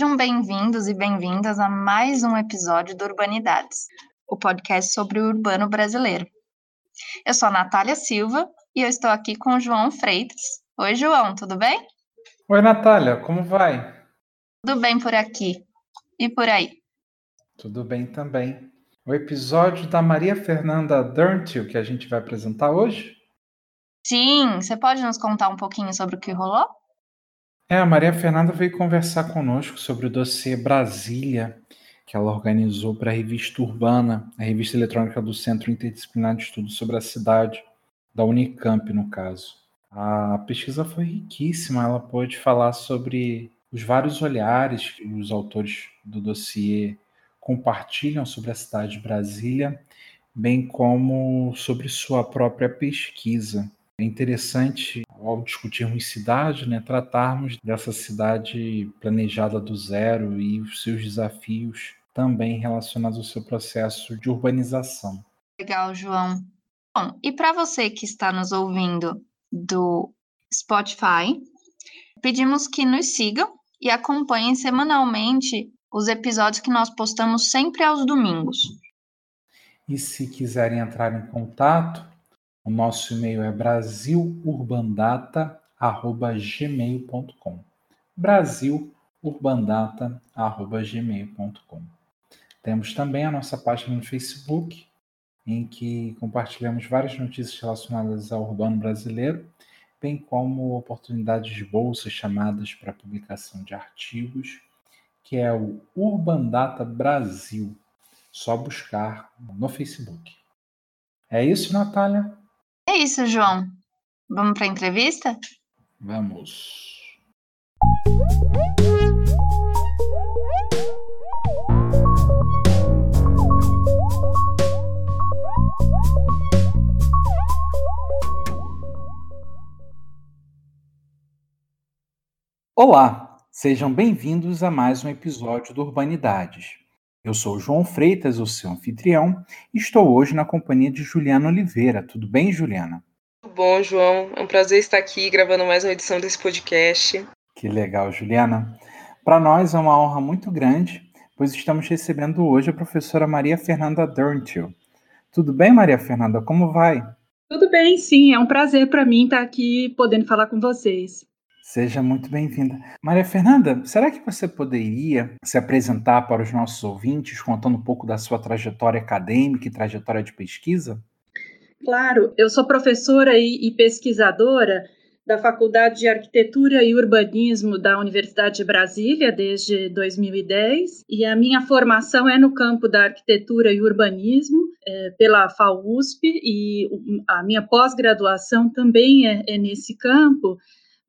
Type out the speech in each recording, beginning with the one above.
Sejam bem-vindos e bem-vindas a mais um episódio do Urbanidades, o podcast sobre o urbano brasileiro. Eu sou a Natália Silva e eu estou aqui com o João Freitas. Oi, João, tudo bem? Oi, Natália, como vai? Tudo bem por aqui. E por aí? Tudo bem também. O episódio da Maria Fernanda Durntil que a gente vai apresentar hoje? Sim, você pode nos contar um pouquinho sobre o que rolou? É, a Maria Fernanda veio conversar conosco sobre o dossiê Brasília, que ela organizou para a revista Urbana, a revista eletrônica do Centro Interdisciplinar de Estudos sobre a Cidade, da Unicamp, no caso. A pesquisa foi riquíssima, ela pôde falar sobre os vários olhares que os autores do dossiê compartilham sobre a cidade de Brasília, bem como sobre sua própria pesquisa. É interessante, ao discutirmos cidade, né, tratarmos dessa cidade planejada do zero e os seus desafios também relacionados ao seu processo de urbanização. Legal, João. Bom, e para você que está nos ouvindo do Spotify, pedimos que nos sigam e acompanhem semanalmente os episódios que nós postamos sempre aos domingos. E se quiserem entrar em contato, o nosso e-mail é brasilurbandata@gmail.com. brasilurbandata@gmail.com. Temos também a nossa página no Facebook, em que compartilhamos várias notícias relacionadas ao urbano brasileiro, bem como oportunidades de bolsas chamadas para publicação de artigos, que é o Urbandata Brasil. Só buscar no Facebook. É isso, Natália? É isso, João. Vamos para a entrevista? Vamos. Olá, sejam bem-vindos a mais um episódio do Urbanidades. Eu sou João Freitas, o seu anfitrião, e estou hoje na companhia de Juliana Oliveira. Tudo bem, Juliana? Tudo bom, João. É um prazer estar aqui gravando mais uma edição desse podcast. Que legal, Juliana. Para nós é uma honra muito grande, pois estamos recebendo hoje a professora Maria Fernanda Durntil. Tudo bem, Maria Fernanda? Como vai? Tudo bem, sim. É um prazer para mim estar aqui podendo falar com vocês. Seja muito bem-vinda. Maria Fernanda, será que você poderia se apresentar para os nossos ouvintes, contando um pouco da sua trajetória acadêmica e trajetória de pesquisa? Claro, eu sou professora e, pesquisadora da Faculdade de Arquitetura e Urbanismo da Universidade de Brasília desde 2010 e a minha formação é no campo da arquitetura e urbanismo é, pela FAUSP e a minha pós-graduação também é, é nesse campo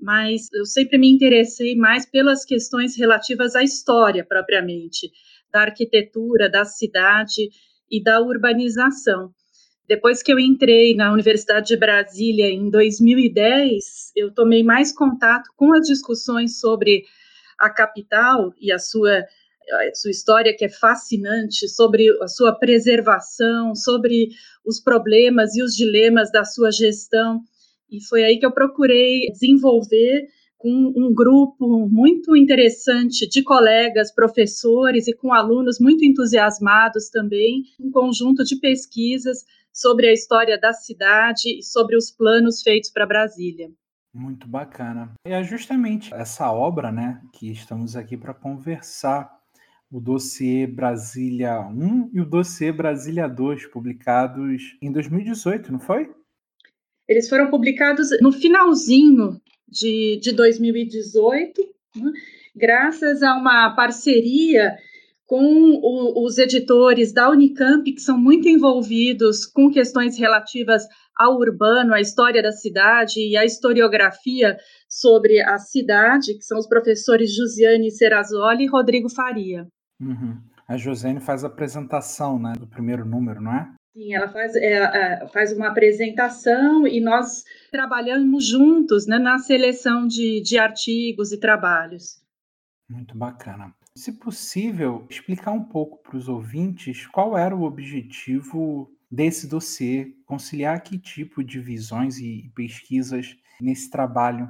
mas eu sempre me interessei mais pelas questões relativas à história propriamente, da arquitetura, da cidade e da urbanização. Depois que eu entrei na Universidade de Brasília em 2010, eu tomei mais contato com as discussões sobre a capital e a sua, a sua história, que é fascinante, sobre a sua preservação, sobre os problemas e os dilemas da sua gestão e foi aí que eu procurei desenvolver com um grupo muito interessante de colegas, professores e com alunos muito entusiasmados também, um conjunto de pesquisas sobre a história da cidade e sobre os planos feitos para Brasília. Muito bacana. E é justamente essa obra, né, que estamos aqui para conversar, o dossiê Brasília 1 e o dossiê Brasília 2, publicados em 2018, não foi? Eles foram publicados no finalzinho de, de 2018, né, graças a uma parceria com o, os editores da Unicamp, que são muito envolvidos com questões relativas ao urbano, à história da cidade e à historiografia sobre a cidade, que são os professores Josiane Serrazoli e Rodrigo Faria. Uhum. A Josiane faz a apresentação né, do primeiro número, não é? Sim, ela faz, é, é, faz uma apresentação e nós trabalhamos juntos né, na seleção de, de artigos e trabalhos. Muito bacana. Se possível, explicar um pouco para os ouvintes qual era o objetivo desse dossiê, conciliar que tipo de visões e pesquisas nesse trabalho.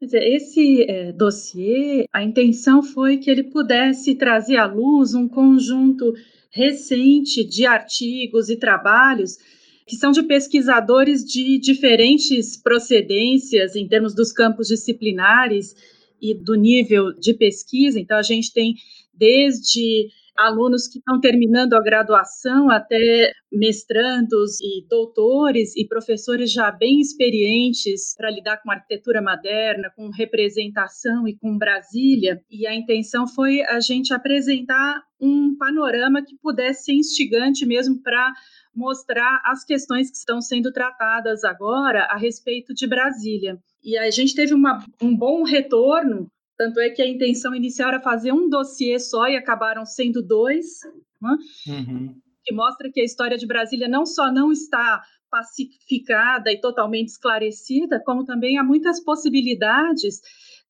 Esse é, dossiê, a intenção foi que ele pudesse trazer à luz um conjunto recente de artigos e trabalhos que são de pesquisadores de diferentes procedências em termos dos campos disciplinares e do nível de pesquisa. Então, a gente tem desde alunos que estão terminando a graduação, até mestrandos e doutores e professores já bem experientes para lidar com arquitetura moderna, com representação e com Brasília. E a intenção foi a gente apresentar um panorama que pudesse ser instigante mesmo para mostrar as questões que estão sendo tratadas agora a respeito de Brasília. E a gente teve uma, um bom retorno tanto é que a intenção inicial era fazer um dossiê só e acabaram sendo dois, né? uhum. que mostra que a história de Brasília não só não está pacificada e totalmente esclarecida, como também há muitas possibilidades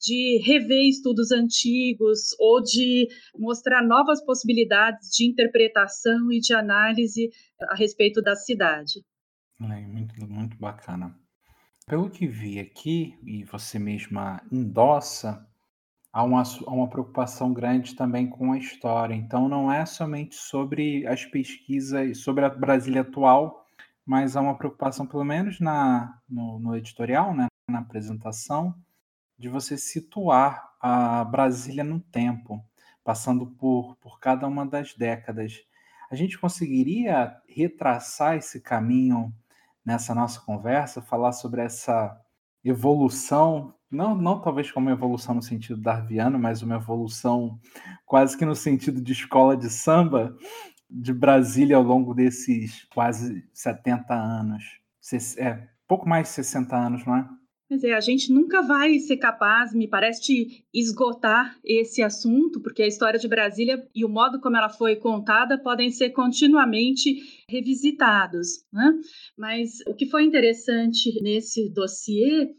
de rever estudos antigos ou de mostrar novas possibilidades de interpretação e de análise a respeito da cidade. É, muito, muito bacana. Pelo que vi aqui, e você mesma endossa, há uma, há uma preocupação grande também com a história. Então, não é somente sobre as pesquisas, sobre a Brasília atual, mas há uma preocupação, pelo menos na, no, no editorial, né, na apresentação, de você situar a Brasília no tempo, passando por, por cada uma das décadas. A gente conseguiria retraçar esse caminho nessa nossa conversa, falar sobre essa evolução não, não talvez como evolução no sentido darwiano, mas uma evolução quase que no sentido de escola de samba de Brasília ao longo desses quase 70 anos. É, pouco mais de 60 anos, não é? Quer dizer, a gente nunca vai ser capaz, me parece, de esgotar esse assunto, porque a história de Brasília e o modo como ela foi contada podem ser continuamente revisitados. Né? Mas o que foi interessante nesse dossiê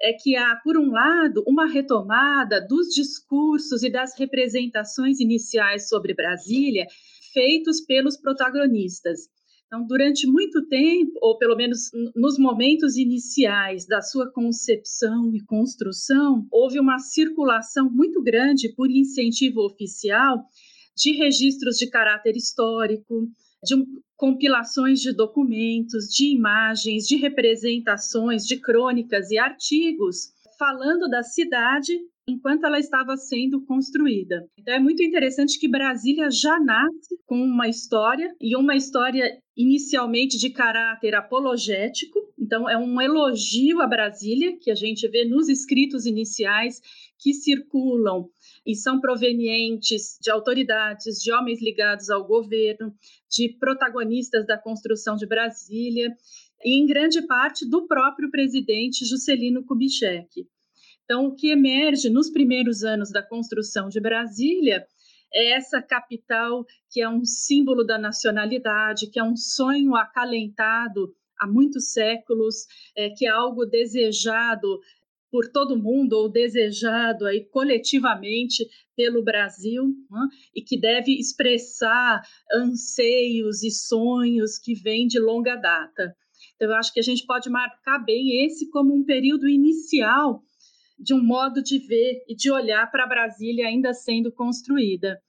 é que há, por um lado, uma retomada dos discursos e das representações iniciais sobre Brasília feitos pelos protagonistas. Então, durante muito tempo, ou pelo menos nos momentos iniciais da sua concepção e construção, houve uma circulação muito grande por incentivo oficial de registros de caráter histórico, de compilações de documentos, de imagens, de representações, de crônicas e artigos falando da cidade enquanto ela estava sendo construída. Então é muito interessante que Brasília já nasce com uma história e uma história inicialmente de caráter apologético. Então é um elogio a Brasília que a gente vê nos escritos iniciais que circulam e são provenientes de autoridades, de homens ligados ao governo, de protagonistas da construção de Brasília e em grande parte do próprio presidente Juscelino Kubitschek. Então, o que emerge nos primeiros anos da construção de Brasília é essa capital que é um símbolo da nacionalidade, que é um sonho acalentado há muitos séculos, é, que é algo desejado por todo mundo ou desejado aí coletivamente pelo Brasil né, e que deve expressar anseios e sonhos que vêm de longa data. Então, eu acho que a gente pode marcar bem esse como um período inicial de um modo de ver e de olhar para Brasília ainda sendo construída.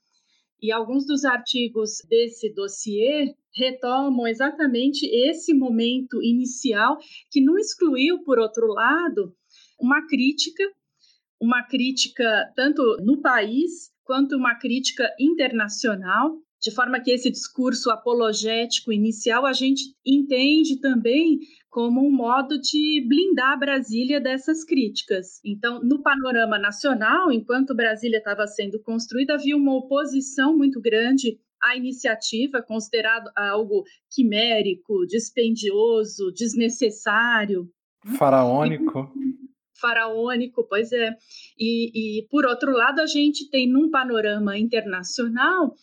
E alguns dos artigos desse dossiê retomam exatamente esse momento inicial, que não excluiu, por outro lado, uma crítica, uma crítica tanto no país quanto uma crítica internacional, de forma que esse discurso apologético inicial a gente entende também como um modo de blindar Brasília dessas críticas. Então, no panorama nacional, enquanto Brasília estava sendo construída, havia uma oposição muito grande à iniciativa, considerado algo quimérico, dispendioso, desnecessário. Faraônico. Faraônico, pois é. E, e, por outro lado, a gente tem num panorama internacional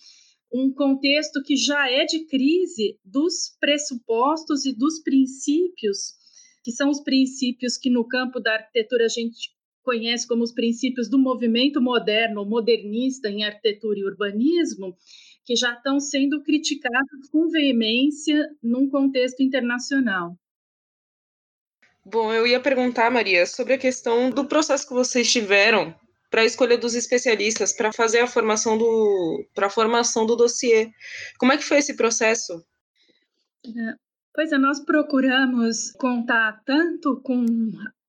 um contexto que já é de crise dos pressupostos e dos princípios, que são os princípios que no campo da arquitetura a gente conhece como os princípios do movimento moderno, modernista em arquitetura e urbanismo, que já estão sendo criticados com veemência num contexto internacional. Bom, eu ia perguntar, Maria, sobre a questão do processo que vocês tiveram para a escolha dos especialistas para fazer a formação do para a formação do dossiê. Como é que foi esse processo? É, pois é, nós procuramos contar tanto com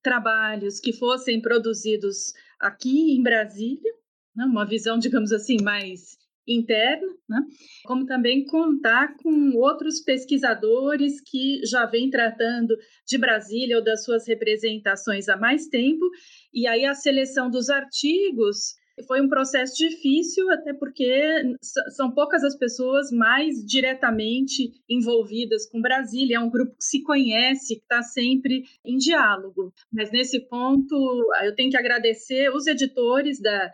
trabalhos que fossem produzidos aqui em Brasília, né, uma visão, digamos assim, mais interna, né? como também contar com outros pesquisadores que já vêm tratando de Brasília ou das suas representações há mais tempo, e aí a seleção dos artigos foi um processo difícil, até porque são poucas as pessoas mais diretamente envolvidas com Brasília, é um grupo que se conhece, que está sempre em diálogo. Mas nesse ponto, eu tenho que agradecer os editores da,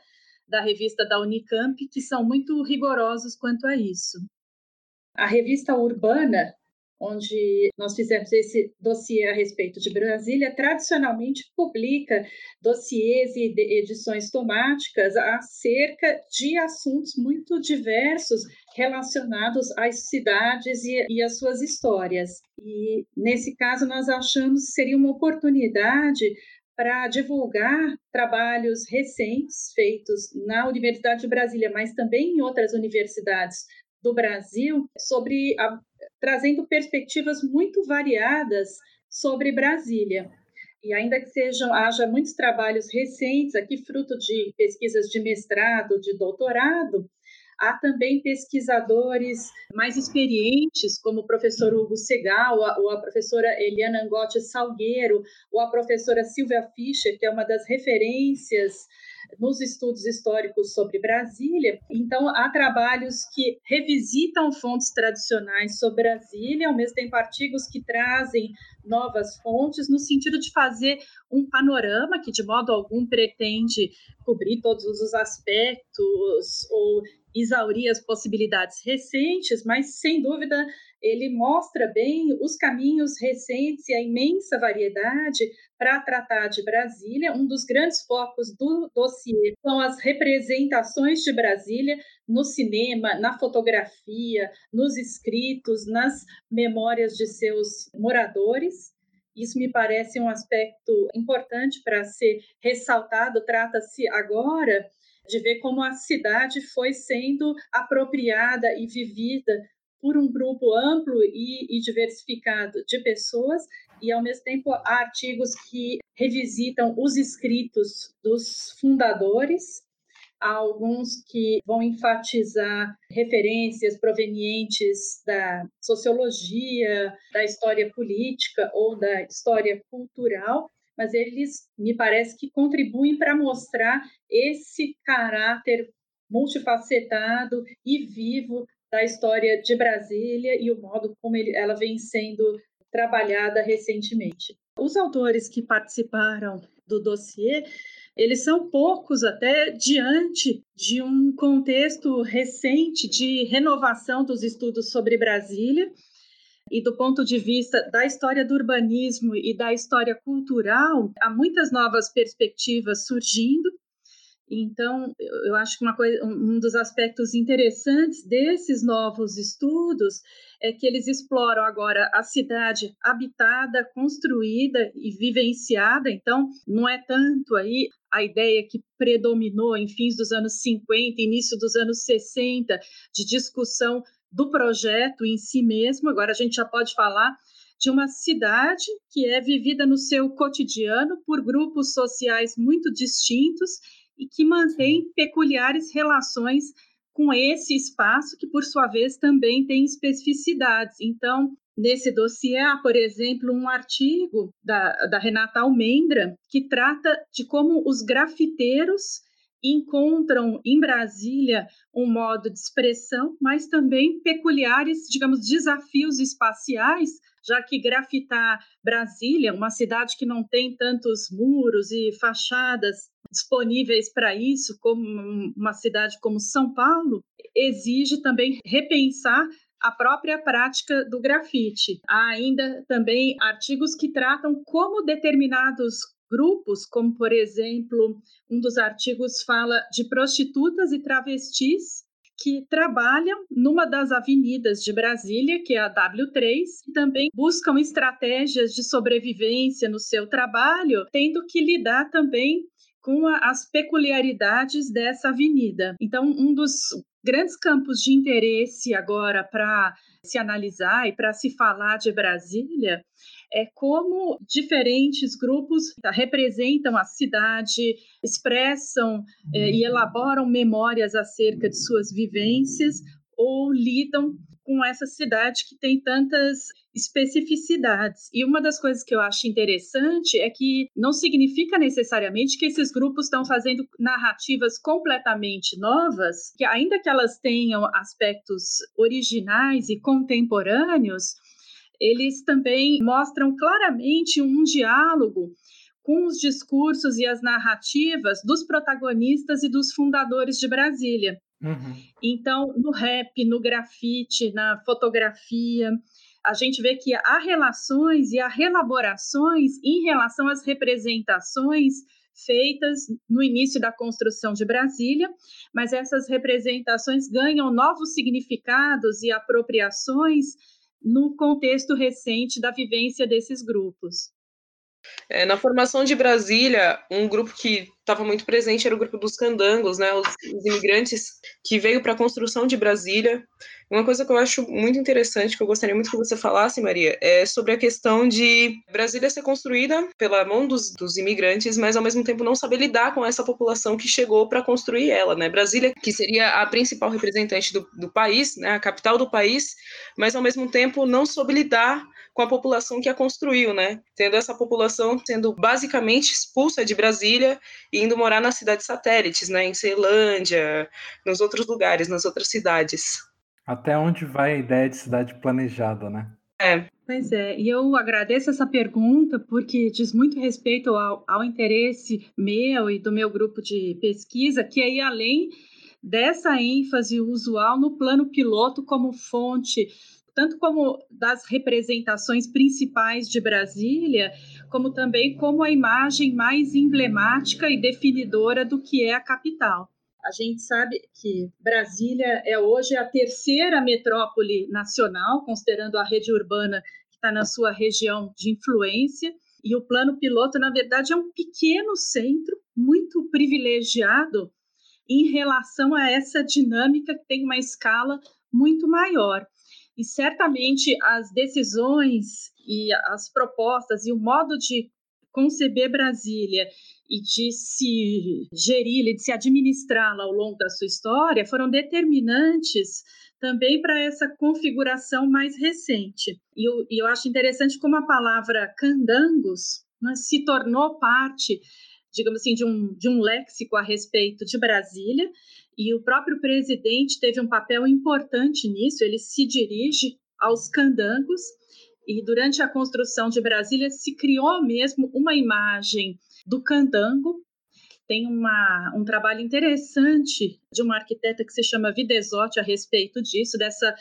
da revista da Unicamp, que são muito rigorosos quanto a isso. A revista Urbana, onde nós fizemos esse dossiê a respeito de Brasília, tradicionalmente publica dossiês e edições temáticas acerca de assuntos muito diversos relacionados às cidades e, e às suas histórias. E, nesse caso, nós achamos que seria uma oportunidade para divulgar trabalhos recentes feitos na Universidade de Brasília, mas também em outras universidades do Brasil, sobre a, trazendo perspectivas muito variadas sobre Brasília. E ainda que sejam haja muitos trabalhos recentes aqui fruto de pesquisas de mestrado, de doutorado, Há também pesquisadores mais experientes, como o professor Hugo Segal, ou a professora Eliana Angotti Salgueiro, ou a professora Silvia Fischer, que é uma das referências nos estudos históricos sobre Brasília. Então, há trabalhos que revisitam fontes tradicionais sobre Brasília, ao mesmo tempo artigos que trazem novas fontes, no sentido de fazer um panorama que, de modo algum, pretende cobrir todos os aspectos ou exaurir as possibilidades recentes, mas sem dúvida ele mostra bem os caminhos recentes e a imensa variedade para tratar de Brasília. Um dos grandes focos do dossiê são as representações de Brasília no cinema, na fotografia, nos escritos, nas memórias de seus moradores. Isso me parece um aspecto importante para ser ressaltado. Trata-se agora de ver como a cidade foi sendo apropriada e vivida por um grupo amplo e, e, diversificado de pessoas, e ao mesmo tempo há artigos que revisitam os escritos dos fundadores, há alguns que vão enfatizar referências provenientes da sociologia, da história política ou da história cultural, mas eles me parece que contribuem para mostrar esse caráter multifacetado e vivo da história de Brasília e o modo como ele, ela vem sendo trabalhada recentemente. Os autores que participaram do dossiê, eles são poucos até diante de um contexto recente de renovação dos estudos sobre Brasília e do ponto de vista da história do urbanismo e da história cultural, há muitas novas perspectivas surgindo. Então, eu acho que uma coisa, um dos aspectos interessantes desses novos estudos é que eles exploram agora a cidade habitada, construída e vivenciada. Então, não é tanto aí a ideia que predominou em fins dos anos 50, início dos anos 60, de discussão do projeto em si mesmo. Agora a gente já pode falar de uma cidade que é vivida no seu cotidiano por grupos sociais muito distintos e que mantém peculiares relações com esse espaço, que por sua vez também tem especificidades. Então, nesse dossiê há, por exemplo, um artigo da, da Renata Almendra que trata de como os grafiteiros encontram em Brasília um modo de expressão, mas também peculiares, digamos, desafios espaciais, já que grafitar Brasília, uma cidade que não tem tantos muros e fachadas disponíveis para isso, como uma cidade como São Paulo, exige também repensar a própria prática do grafite. Há ainda também artigos que tratam como determinados grupos, como por exemplo, um dos artigos fala de prostitutas e travestis que trabalham numa das avenidas de Brasília, que é a W3, e também buscam estratégias de sobrevivência no seu trabalho, tendo que lidar também com a, as peculiaridades dessa avenida. Então, um dos grandes campos de interesse agora para se analisar e para se falar de Brasília é como diferentes grupos representam a cidade, expressam é, e elaboram memórias acerca de suas vivências ou lidam com essa cidade que tem tantas especificidades. E uma das coisas que eu acho interessante é que não significa necessariamente que esses grupos estão fazendo narrativas completamente novas, que ainda que elas tenham aspectos originais e contemporâneos, eles também mostram claramente um diálogo com os discursos e as narrativas dos protagonistas e dos fundadores de Brasília. Uhum. Então, no rap, no grafite, na fotografia, a gente vê que há relações e há relaborações em relação às representações feitas no início da construção de Brasília, mas essas representações ganham novos significados e apropriações no contexto recente da vivência desses grupos. É, na formação de Brasília, um grupo que estava muito presente era o grupo dos candangos, né, os, os imigrantes que veio para a construção de Brasília. Uma coisa que eu acho muito interessante, que eu gostaria muito que você falasse, Maria, é sobre a questão de Brasília ser construída pela mão dos, dos imigrantes, mas ao mesmo tempo não saber lidar com essa população que chegou para construir ela, né? Brasília, que seria a principal representante do, do país, né, a capital do país, mas ao mesmo tempo não soube lidar com a população que a construiu, né? Tendo essa população sendo basicamente expulsa de Brasília e indo morar nas cidades satélites, né? Em Ceilândia, nos outros lugares, nas outras cidades. Até onde vai a ideia de cidade planejada, né? É. Pois é, e eu agradeço essa pergunta porque diz muito respeito ao, ao interesse meu e do meu grupo de pesquisa, que aí além dessa ênfase usual no plano piloto como fonte tanto como das representações principais de Brasília, como também como a imagem mais emblemática e definidora do que é a capital. A gente sabe que Brasília é hoje a terceira metrópole nacional, considerando a rede urbana que está na sua região de influência, e o plano piloto, na verdade, é um pequeno centro muito privilegiado em relação a essa dinâmica que tem uma escala muito maior. E certamente as decisões e as propostas e o modo de conceber Brasília e de se gerir, de se administrá-la ao longo da sua história foram determinantes também para essa configuração mais recente. E eu, e eu acho interessante como a palavra candangos né, se tornou parte digamos assim, de um, de um léxico a respeito de Brasília, e o próprio presidente teve um papel importante nisso, ele se dirige aos candangos, e durante a construção de Brasília se criou mesmo uma imagem do candango tem uma, um trabalho interessante de uma arquiteta que se chama Videsotti a respeito disso, dessa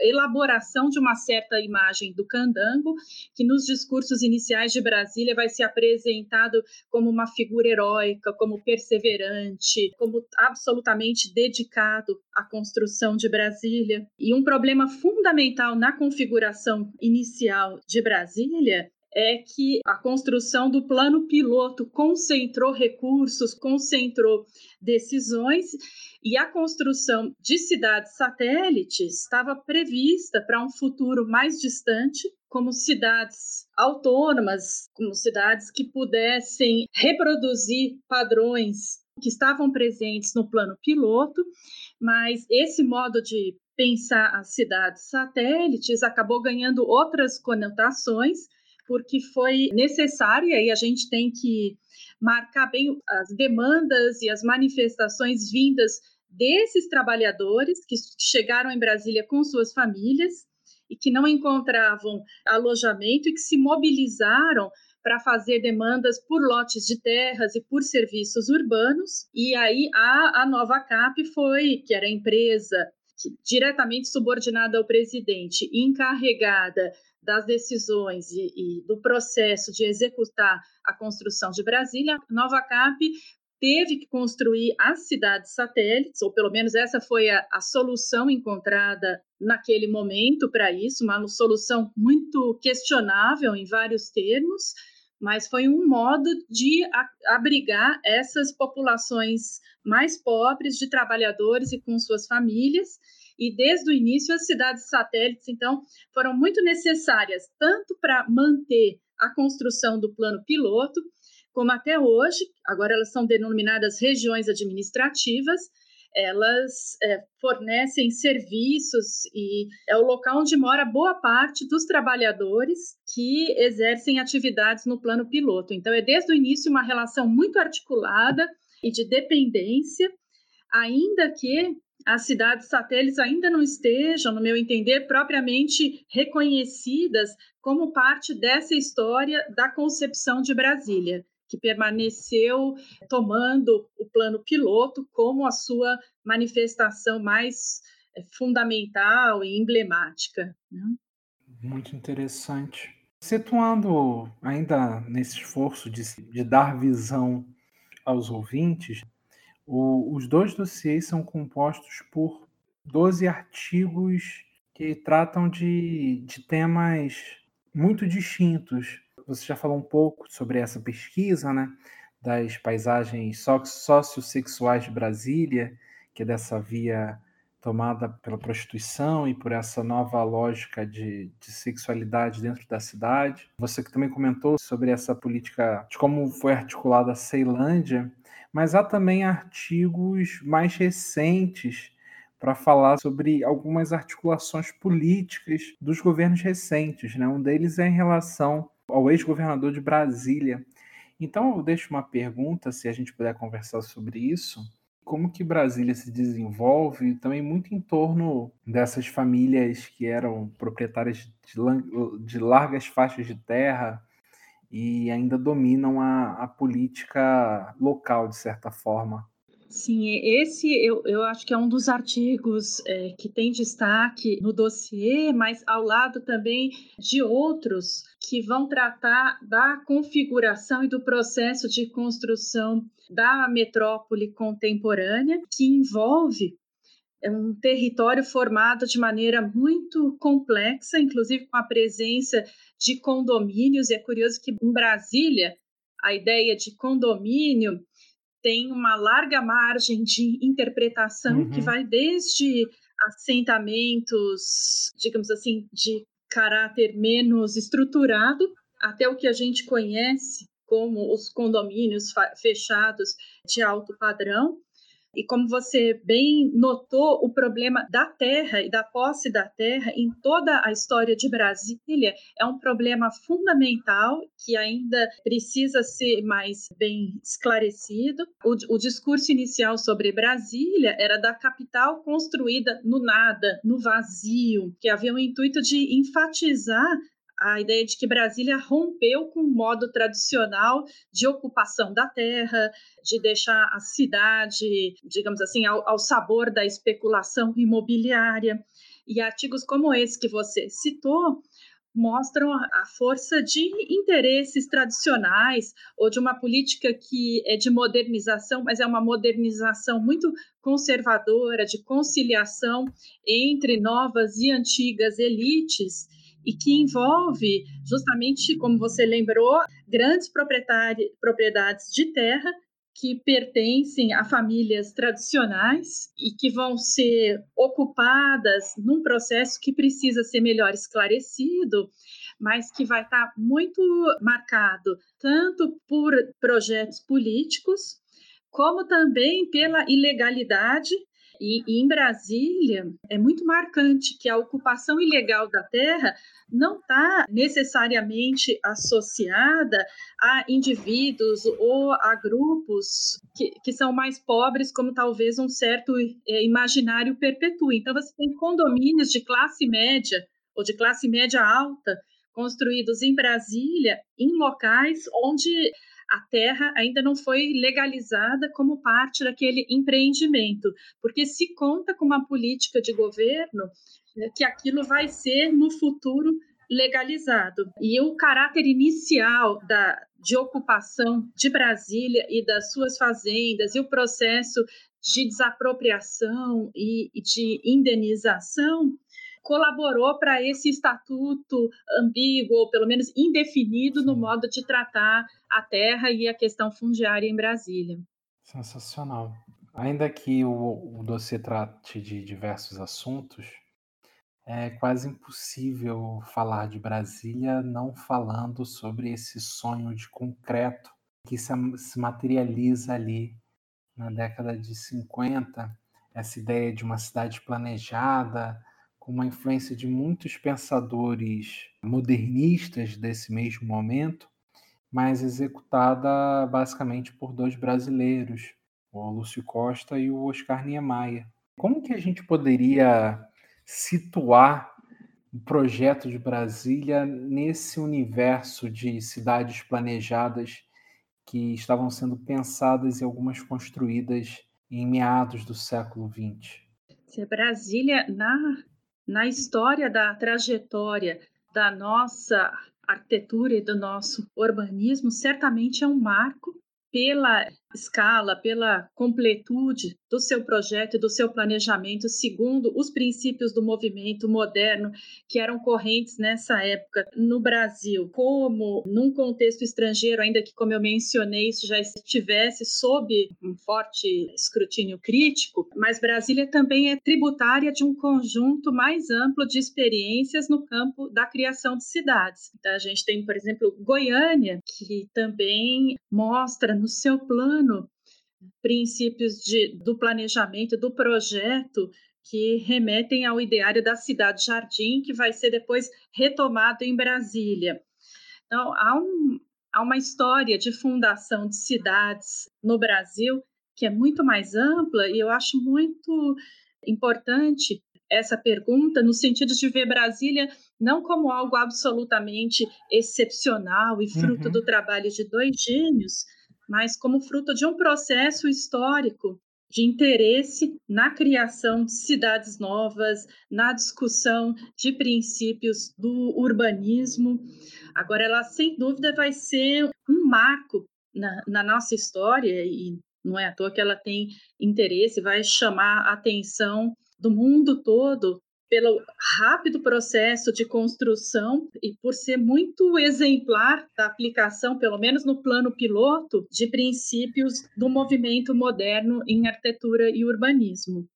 elaboração de uma certa imagem do candango, que nos discursos iniciais de Brasília vai ser apresentado como uma figura heróica, como perseverante, como absolutamente dedicado à construção de Brasília. E um problema fundamental na configuração inicial de Brasília é que a construção do plano piloto concentrou recursos, concentrou decisões e a construção de cidades satélites estava prevista para um futuro mais distante, como cidades autônomas, como cidades que pudessem reproduzir padrões que estavam presentes no plano piloto, mas esse modo de pensar as cidades satélites acabou ganhando outras conotações porque foi necessário, e aí a gente tem que marcar bem as demandas e as manifestações vindas desses trabalhadores que chegaram em Brasília com suas famílias e que não encontravam alojamento e que se mobilizaram para fazer demandas por lotes de terras e por serviços urbanos. E aí a, a nova CAP foi, que era a empresa diretamente subordinada ao presidente, encarregada das decisões e, e, do processo de executar a construção de Brasília, Nova Cap teve que construir as cidades satélites, ou pelo menos essa foi a, a solução encontrada naquele momento para isso, uma solução muito questionável em vários termos, mas foi um modo de abrigar essas populações mais pobres de trabalhadores e com suas famílias. E desde o início, as cidades satélites, então, foram muito necessárias, tanto para manter a construção do plano piloto, como até hoje, agora elas são denominadas regiões administrativas, elas é, fornecem serviços e é o local onde mora boa parte dos trabalhadores que exercem atividades no plano piloto. Então, é desde o início uma relação muito articulada e de dependência, ainda que as cidades satélites ainda não estejam, no meu entender, propriamente reconhecidas como parte dessa história da concepção de Brasília que permaneceu tomando o plano piloto como a sua manifestação mais eh, fundamental e emblemática. Né? Muito interessante. Situando ainda nesse esforço de, de dar visão aos ouvintes, o, os dois dossiês são compostos por 12 artigos que tratam de, de temas muito distintos você já falou um pouco sobre essa pesquisa, né? Das paisagens sociossexuais de Brasília, que é dessa via tomada pela prostituição e por essa nova lógica de, de, sexualidade dentro da cidade. Você que também comentou sobre essa política, de como foi articulada a Ceilândia, mas há também artigos mais recentes para falar sobre algumas articulações políticas dos governos recentes. Né? Um deles é em relação ao ex-governador de Brasília. Então, eu deixo uma pergunta, se a gente puder conversar sobre isso. Como que Brasília se desenvolve, também muito em torno dessas famílias que eram proprietárias de, de largas faixas de terra e ainda dominam a, a política local, de certa forma. Sim, esse eu, eu acho que é um dos artigos é, que tem destaque no dossiê, mas ao lado também de outros que vão tratar da configuração e do processo de construção da metrópole contemporânea, que envolve é, um território formado de maneira muito complexa, inclusive com a presença de condomínios. E é curioso que em Brasília, a ideia de condomínio tem uma larga margem de interpretação uhum. que vai desde assentamentos, digamos assim, de caráter menos estruturado, até o que a gente conhece como os condomínios fechados de alto padrão, e como você bem notou, o problema da terra e da posse da terra em toda a história de Brasília é um problema fundamental que ainda precisa ser mais bem esclarecido. O, o discurso inicial sobre Brasília era da capital construída no nada, no vazio, que havia o intuito de enfatizar a ideia de que Brasília rompeu com o modo tradicional de ocupação da terra, de deixar a cidade, digamos assim, ao, ao sabor da especulação imobiliária. E artigos como esse que você citou mostram a força de interesses tradicionais ou de uma política que é de modernização, mas é uma modernização muito conservadora, de conciliação entre novas e antigas elites e que envolve, justamente como você lembrou, grandes propriedades de terra que pertencem a famílias tradicionais e que vão ser ocupadas num processo que precisa ser melhor esclarecido, mas que vai estar muito marcado tanto por projetos políticos, como também pela ilegalidade e, e, em Brasília, é muito marcante que a ocupação ilegal da terra não está necessariamente associada a indivíduos ou a grupos que, que são mais pobres, como talvez um certo é, imaginário perpetue. Então, você tem condomínios de classe média ou de classe média alta construídos em Brasília, em locais onde a terra ainda não foi legalizada como parte daquele empreendimento, porque se conta com uma política de governo né, que aquilo vai ser no futuro legalizado. E o caráter inicial da, de ocupação de Brasília e das suas fazendas e o processo de desapropriação e, e de indenização colaborou para esse estatuto ambíguo, ou pelo menos indefinido, Sim. no modo de tratar a terra e a questão fundiária em Brasília. Sensacional. Ainda que o, o dossiê trate de diversos assuntos, é quase impossível falar de Brasília não falando sobre esse sonho de concreto que se, se materializa ali na década de 50, essa ideia de uma cidade planejada, com uma influência de muitos pensadores modernistas desse mesmo momento, mas executada basicamente por dois brasileiros, o Lúcio Costa e o Oscar Niemeyer. Como que a gente poderia situar o projeto de Brasília nesse universo de cidades planejadas que estavam sendo pensadas e algumas construídas em meados do século XX? Brasília, na, na história da trajetória da nossa arquitetura e do nosso urbanismo, certamente é um marco pela escala, pela completude do seu projeto e do seu planejamento, segundo os princípios do movimento moderno que eram correntes nessa época no Brasil, como num contexto estrangeiro, ainda que, como eu mencionei, isso já estivesse sob um forte escrutínio crítico, mas Brasília também é tributária de um conjunto mais amplo de experiências no campo da criação de cidades. Então, a gente tem, por exemplo, Goiânia, que também mostra no seu plano princípios de, do planejamento, do projeto, que remetem ao ideário da cidade jardim, que vai ser depois retomado em Brasília. Então, há, um, há uma história de fundação de cidades no Brasil que é muito mais ampla e eu acho muito importante essa pergunta no sentido de ver Brasília não como algo absolutamente excepcional e fruto uhum. do trabalho de dois gênios, mas como fruto de um processo histórico de interesse na criação de cidades novas, na discussão de princípios do urbanismo. Agora, ela sem dúvida vai ser um marco na, na nossa história, e não é à toa que ela tem interesse, vai chamar a atenção do mundo todo pelo rápido processo de construção e por ser muito exemplar da aplicação, pelo menos no plano piloto, de princípios do movimento moderno em arquitetura e urbanismo.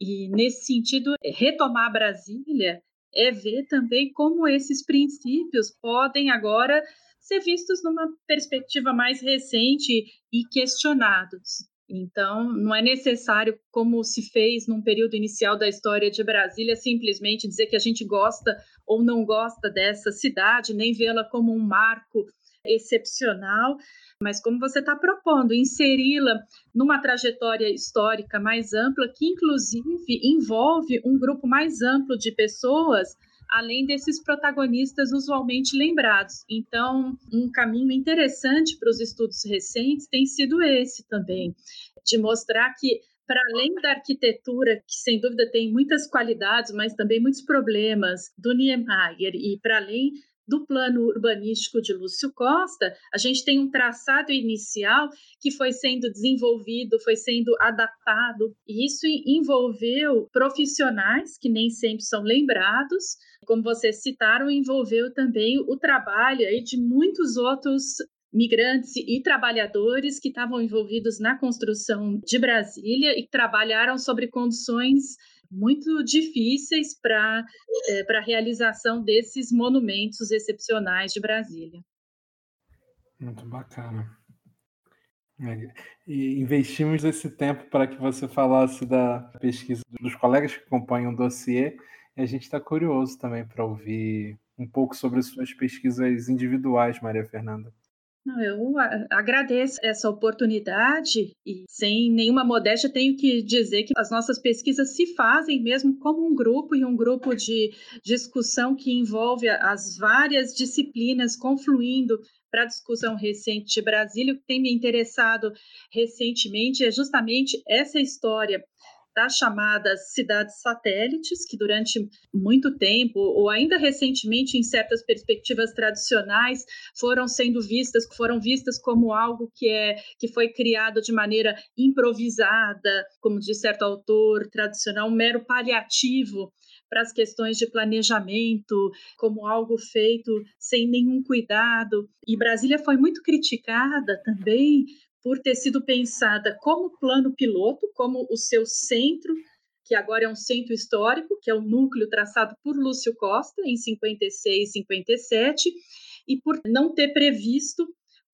E nesse sentido, retomar Brasília é ver também como esses princípios podem agora ser vistos numa perspectiva mais recente e questionados. Então, não é necessário, como se fez num período inicial da história de Brasília, simplesmente dizer que a gente gosta ou não gosta dessa cidade, nem vê-la como um marco excepcional, mas como você está propondo, inseri-la numa trajetória histórica mais ampla, que inclusive envolve um grupo mais amplo de pessoas além desses protagonistas usualmente lembrados. Então, um caminho interessante para os estudos recentes tem sido esse também, de mostrar que para além da arquitetura, que sem dúvida tem muitas qualidades, mas também muitos problemas do Niemeyer, e para além do plano urbanístico de Lúcio Costa, a gente tem um traçado inicial que foi sendo desenvolvido, foi sendo adaptado, e isso envolveu profissionais que nem sempre são lembrados, como vocês citaram, envolveu também o trabalho aí de muitos outros migrantes e trabalhadores que estavam envolvidos na construção de Brasília e trabalharam sobre condições muito difíceis para é, a realização desses monumentos excepcionais de Brasília. Muito bacana. É, e investimos esse tempo para que você falasse da pesquisa dos colegas que acompanham o dossiê e a gente está curioso também para ouvir um pouco sobre as suas pesquisas individuais, Maria Fernanda. Eu agradeço essa oportunidade e, sem nenhuma modéstia, tenho que dizer que as nossas pesquisas se fazem mesmo como um grupo e um grupo de discussão que envolve as várias disciplinas confluindo para a discussão recente de Brasília. O que tem me interessado recentemente é justamente essa história das chamadas cidades satélites, que durante muito tempo, ou ainda recentemente, em certas perspectivas tradicionais, foram sendo vistas, foram vistas como algo que é que foi criado de maneira improvisada, como diz certo autor tradicional, um mero paliativo para as questões de planejamento, como algo feito sem nenhum cuidado. E Brasília foi muito criticada também por ter sido pensada como plano piloto, como o seu centro, que agora é um centro histórico, que é o núcleo traçado por Lúcio Costa em 56, 57, e por não ter previsto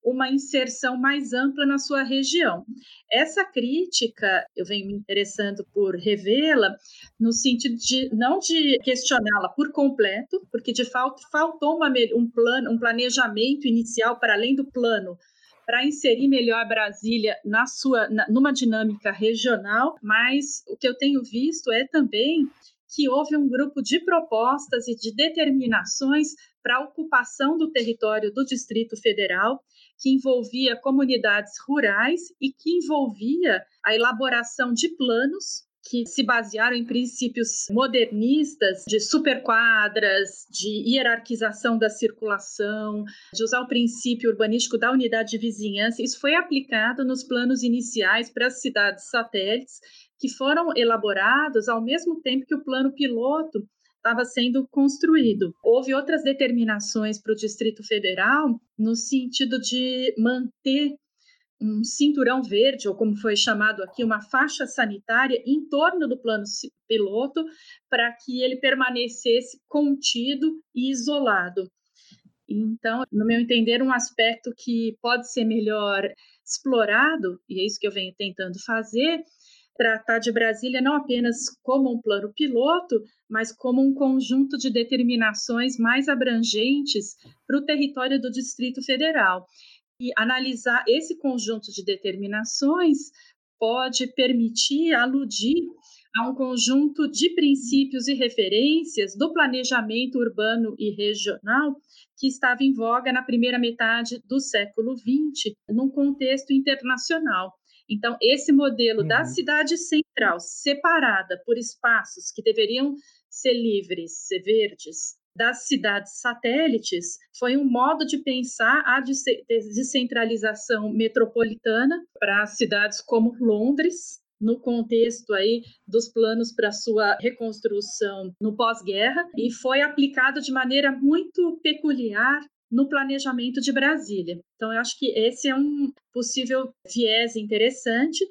uma inserção mais ampla na sua região. Essa crítica, eu venho me interessando por revê-la, no sentido de não de questioná-la por completo, porque de fato faltou uma, um plano, um planejamento inicial para além do plano para inserir melhor Brasília na sua, na, numa dinâmica regional, mas o que eu tenho visto é também que houve um grupo de propostas e de determinações para a ocupação do território do Distrito Federal, que envolvia comunidades rurais e que envolvia a elaboração de planos que se basearam em princípios modernistas de superquadras, de hierarquização da circulação, de usar o princípio urbanístico da unidade de vizinhança. Isso foi aplicado nos planos iniciais para as cidades satélites, que foram elaborados ao mesmo tempo que o plano piloto estava sendo construído. Houve outras determinações para o Distrito Federal no sentido de manter um cinturão verde, ou como foi chamado aqui, uma faixa sanitária em torno do plano piloto, para que ele permanecesse contido e isolado. Então, no meu entender, um aspecto que pode ser melhor explorado, e é isso que eu venho tentando fazer, tratar de Brasília não apenas como um plano piloto, mas como um conjunto de determinações mais abrangentes para o território do Distrito Federal. E analisar esse conjunto de determinações pode permitir aludir a um conjunto de princípios e referências do planejamento urbano e regional que estava em voga na primeira metade do século XX, num contexto internacional. Então, esse modelo uhum. da cidade central, separada por espaços que deveriam ser livres, ser verdes, das cidades satélites foi um modo de pensar a descentralização metropolitana para cidades como Londres, no contexto aí dos planos para sua reconstrução no pós-guerra e foi aplicado de maneira muito peculiar no planejamento de Brasília. Então, eu acho que esse é um possível viés interessante.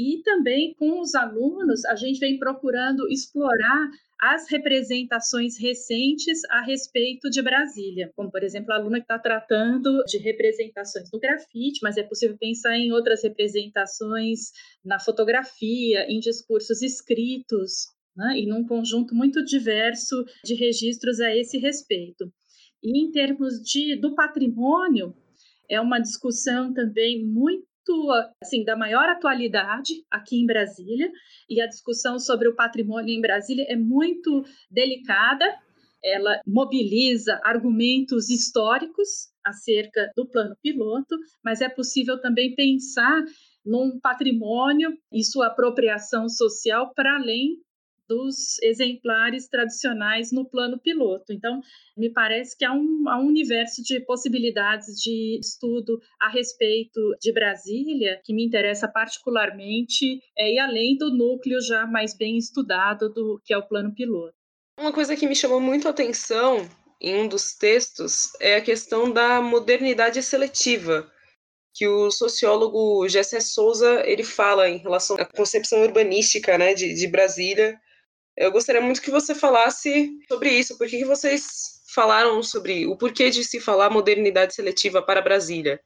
E também com os alunos, a gente vem procurando explorar as representações recentes a respeito de Brasília, como, por exemplo, a aluna que está tratando de representações no grafite, mas é possível pensar em outras representações na fotografia, em discursos escritos, né, e num conjunto muito diverso de registros a esse respeito. E em termos de, do patrimônio, é uma discussão também muito assim, da maior atualidade aqui em Brasília, e a discussão sobre o patrimônio em Brasília é muito delicada. Ela mobiliza argumentos históricos acerca do plano piloto, mas é possível também pensar num patrimônio e sua apropriação social para além dos exemplares tradicionais no plano piloto. Então, me parece que há um, há um universo de possibilidades de estudo a respeito de Brasília que me interessa particularmente, é, e além do núcleo já mais bem estudado do que é o plano piloto. Uma coisa que me chamou muito a atenção em um dos textos é a questão da modernidade seletiva, que o sociólogo Gessé Souza ele fala em relação à concepção urbanística né, de, de Brasília eu gostaria muito que você falasse sobre isso. Por que, vocês falaram sobre o porquê de se falar modernidade seletiva para Brasília?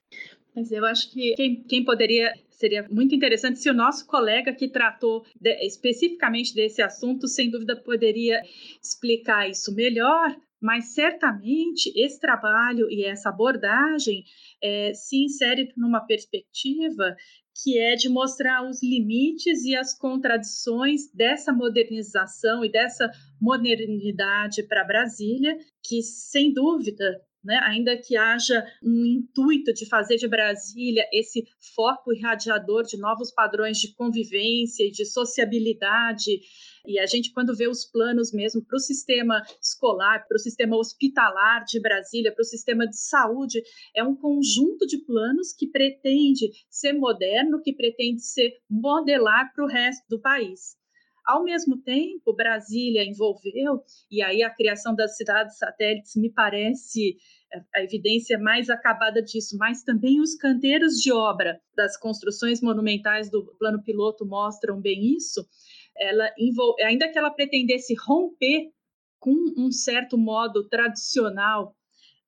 Mas eu acho que quem, quem poderia seria muito interessante se o nosso colega que tratou de, especificamente desse assunto, sem dúvida, poderia explicar isso melhor, mas certamente esse trabalho e essa abordagem é, se insere numa perspectiva que é de mostrar os limites e as contradições dessa modernização e dessa modernidade para Brasília, que sem dúvida né, ainda que haja um intuito de fazer de Brasília esse foco irradiador de novos padrões de convivência e de sociabilidade, e a gente, quando vê os planos mesmo para o sistema escolar, para o sistema hospitalar de Brasília, para o sistema de saúde, é um conjunto de planos que pretende ser moderno, que pretende ser modelar para o resto do país. Ao mesmo tempo, Brasília envolveu, e aí a criação das cidades satélites me parece é, a evidência mais acabada disso, mas também os canteiros de obra das construções monumentais do plano piloto mostram bem isso. Ela ainda que ela pretendesse romper com um certo modo tradicional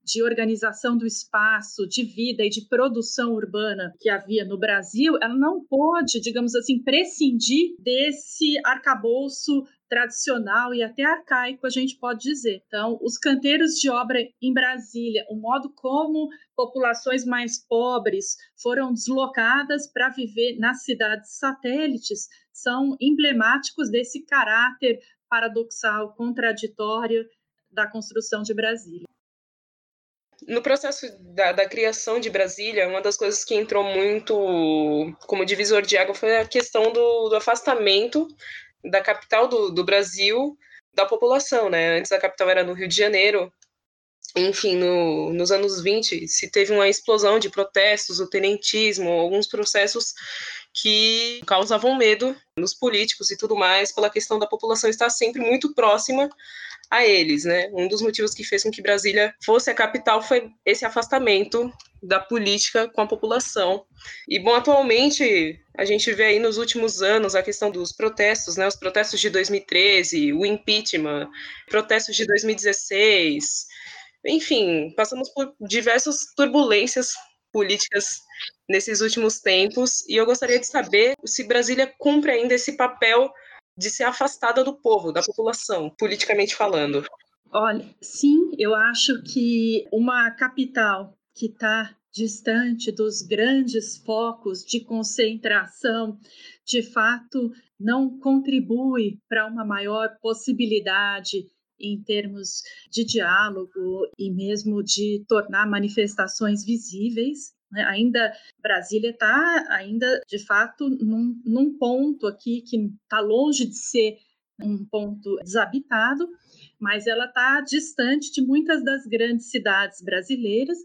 de organização do espaço, de vida e de produção urbana que havia no Brasil, ela não pôde, digamos assim, prescindir desse arcabouço tradicional e até arcaico, a gente pode dizer. Então, os canteiros de obra em Brasília, o modo como populações mais pobres foram deslocadas para viver nas cidades satélites, são emblemáticos desse caráter paradoxal, contraditório da construção de Brasília. No processo da, da, criação de Brasília, uma das coisas que entrou muito como divisor de água foi a questão do, do afastamento da capital do, do, Brasil da população, né? Antes a capital era no Rio de Janeiro. Enfim, no, nos anos 20 se teve uma explosão de protestos, o tenentismo, alguns processos que causavam medo nos políticos e tudo mais, pela questão da população estar sempre muito próxima a eles, né? Um dos motivos que fez com que Brasília fosse a capital foi esse afastamento da política com a população. E bom, atualmente a gente vê aí nos últimos anos a questão dos protestos, né? Os protestos de 2013, o impeachment, protestos de 2016. Enfim, passamos por diversas turbulências políticas nesses últimos tempos e eu gostaria de saber se Brasília cumpre ainda esse papel de ser afastada do povo, da população, politicamente falando. Olha, sim, eu acho que uma capital que está distante dos grandes focos de concentração, de fato, não contribui para uma maior possibilidade em termos de diálogo e mesmo de tornar manifestações visíveis. Né? Ainda Brasília está ainda de fato num, num ponto aqui que está longe de ser um ponto desabitado, mas ela está distante de muitas das grandes cidades brasileiras.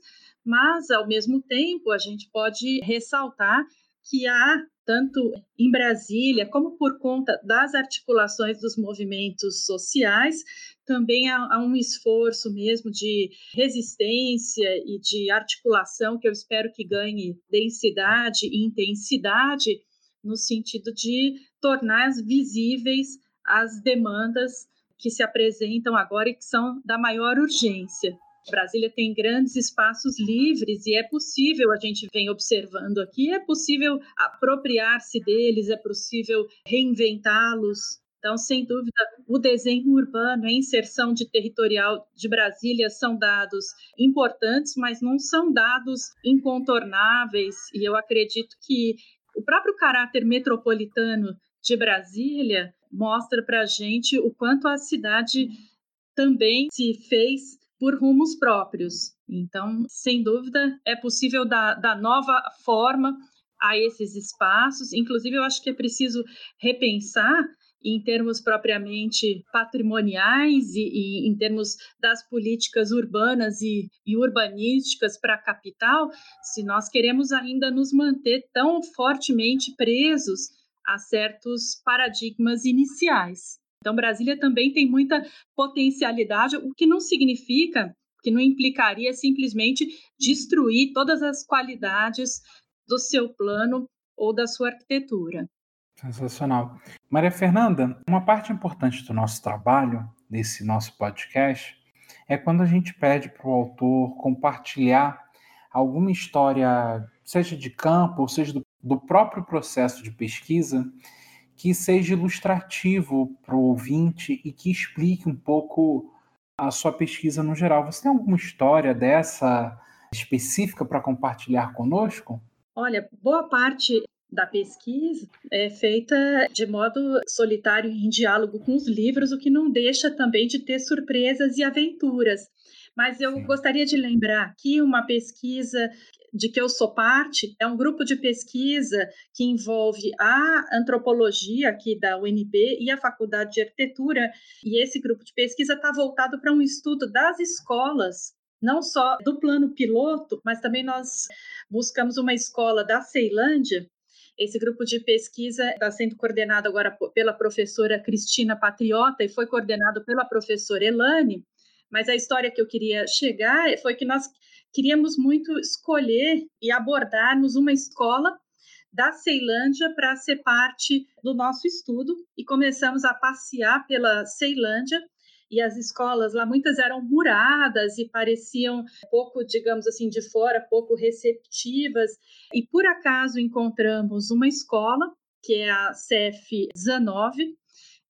Mas ao mesmo tempo a gente pode ressaltar que há tanto em Brasília como por conta das articulações dos movimentos sociais, também há, há, um esforço mesmo de resistência e de articulação que eu espero que ganhe densidade e intensidade no sentido de tornar visíveis as demandas que se apresentam agora e que são da maior urgência. Brasília tem grandes espaços livres e é possível, a gente vem observando aqui, é possível apropriar-se deles, é possível reinventá-los. Então, sem dúvida, o desenho urbano, a inserção de territorial de Brasília são dados importantes, mas não são dados incontornáveis. E eu acredito que o próprio caráter metropolitano de Brasília mostra para a gente o quanto a cidade também se fez por rumos próprios. Então, sem dúvida, é possível dar, dar nova forma a esses espaços. Inclusive, eu acho que é preciso repensar em termos propriamente patrimoniais e, e, em termos das políticas urbanas e, e urbanísticas para a capital, se nós queremos ainda nos manter tão fortemente presos a certos paradigmas iniciais. Então, Brasília também tem muita potencialidade, o que não significa, que não implicaria simplesmente destruir todas as qualidades do seu plano ou da sua arquitetura. Sensacional. Maria Fernanda, uma parte importante do nosso trabalho, desse nosso podcast, é quando a gente pede para o autor compartilhar alguma história, seja de campo, ou seja do, do próprio processo de pesquisa, que seja ilustrativo para o ouvinte e que explique um pouco a sua pesquisa no geral. Você tem alguma história dessa específica para compartilhar conosco? Olha, boa parte da pesquisa é feita de modo solitário em diálogo com os livros, o que não deixa também de ter surpresas e aventuras. Mas eu Sim. gostaria de lembrar aqui uma pesquisa de que eu sou parte, é um grupo de pesquisa que envolve a antropologia aqui da UNB e a Faculdade de Arquitetura, e esse grupo de pesquisa está voltado para um estudo das escolas não só do plano piloto, mas também nós buscamos uma escola da Ceilândia. Esse grupo de pesquisa está sendo coordenado agora pela professora Cristina Patriota e foi coordenado pela professora Elane. Mas a história que eu queria chegar foi que nós queríamos muito escolher e abordarmos uma escola da Ceilândia para ser parte do nosso estudo e começamos a passear pela Ceilândia e as escolas lá muitas eram muradas e pareciam pouco, digamos assim, de fora, pouco receptivas. E por acaso encontramos uma escola, que é a CF 19,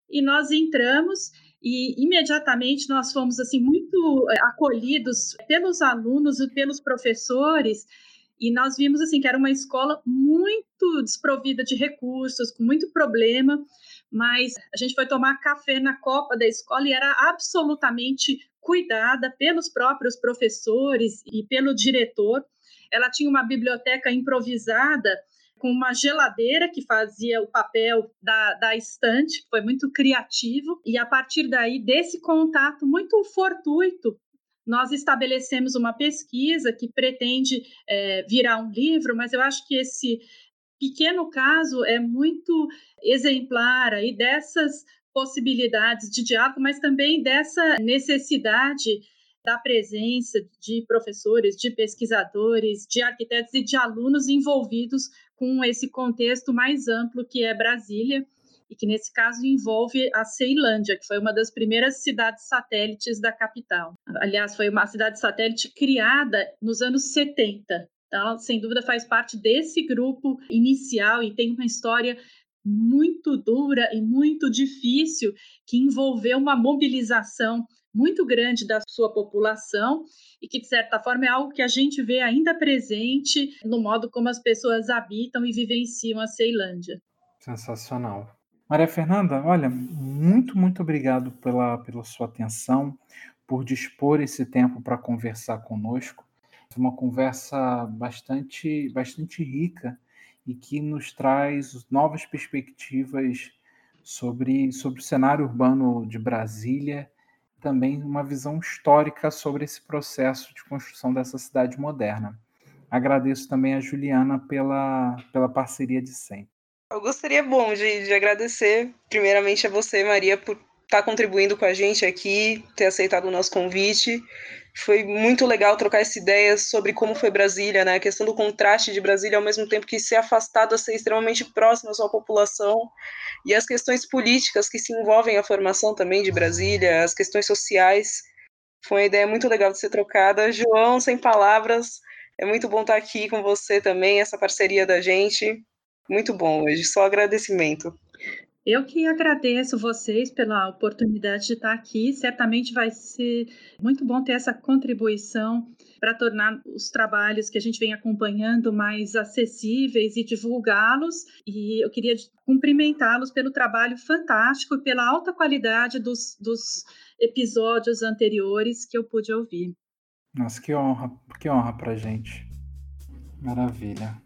e nós entramos e imediatamente nós fomos assim muito eh, acolhidos pelos alunos e pelos professores e nós vimos assim que era uma escola muito desprovida de recursos, com muito problema, mas a gente foi tomar café na copa da escola e era absolutamente cuidada pelos próprios professores e pelo diretor. Ela tinha uma biblioteca improvisada com uma geladeira que fazia o papel da, da estante, foi muito criativo, e a partir daí, desse contato muito fortuito, nós estabelecemos uma pesquisa que pretende é, virar um livro, mas eu acho que esse pequeno caso é muito exemplar aí dessas possibilidades de diálogo, mas também dessa necessidade da presença de professores, de pesquisadores, de arquitetos e de alunos envolvidos com esse contexto mais amplo que é Brasília e que nesse caso envolve a Ceilândia, que foi uma das primeiras cidades satélites da capital. Aliás, foi uma cidade satélite criada nos anos 70 então, sem dúvida, faz parte desse grupo inicial e tem uma história muito dura e muito difícil que envolveu uma mobilização muito grande da sua população e que, de certa forma, é algo que a gente vê ainda presente no modo como as pessoas habitam e vivenciam a Ceilândia. Sensacional. Maria Fernanda, olha, muito, muito obrigado pela, pela sua atenção, por dispor esse tempo para conversar conosco. Foi uma conversa bastante, bastante rica e que nos traz novas perspectivas sobre, sobre o cenário urbano de Brasília, também uma visão histórica sobre esse processo de construção dessa cidade moderna. Agradeço também a Juliana pela, pela parceria de sempre. Eu gostaria, bom, de, de agradecer primeiramente a você, Maria, por estar tá contribuindo com a gente aqui, ter aceitado o nosso convite. Foi muito legal trocar essa ideia sobre como foi Brasília, né? A questão do contraste de Brasília, ao mesmo tempo que ser afastado a ser extremamente próximo à sua população, e as questões políticas que se envolvem a formação também de Brasília, as questões sociais. Foi uma ideia muito legal de ser trocada. João, sem palavras, é muito bom estar aqui com você também, essa parceria da gente. Muito bom hoje, só agradecimento. Eu que agradeço vocês pela oportunidade de estar aqui. Certamente vai ser muito bom ter essa contribuição para tornar os trabalhos que a gente vem acompanhando mais acessíveis e divulgá-los. E eu queria cumprimentá-los pelo trabalho fantástico e pela alta qualidade dos, dos episódios anteriores que eu pude ouvir. Nossa, que honra, que honra para gente. Maravilha.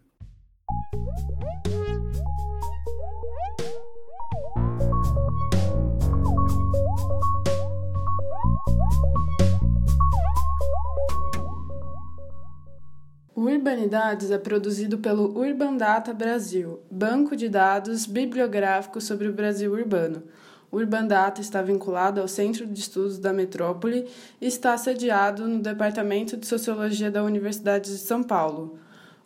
O Urbanidades é produzido pelo Urban Data Brasil, banco de dados bibliográficos sobre o Brasil urbano. O Urban Data está vinculado ao Centro de Estudos da Metrópole e está sediado no Departamento de Sociologia da Universidade de São Paulo.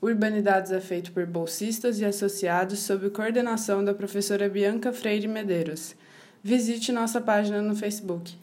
O Urbanidades é feito por bolsistas e associados sob coordenação da professora Bianca Freire Medeiros. Visite nossa página no Facebook.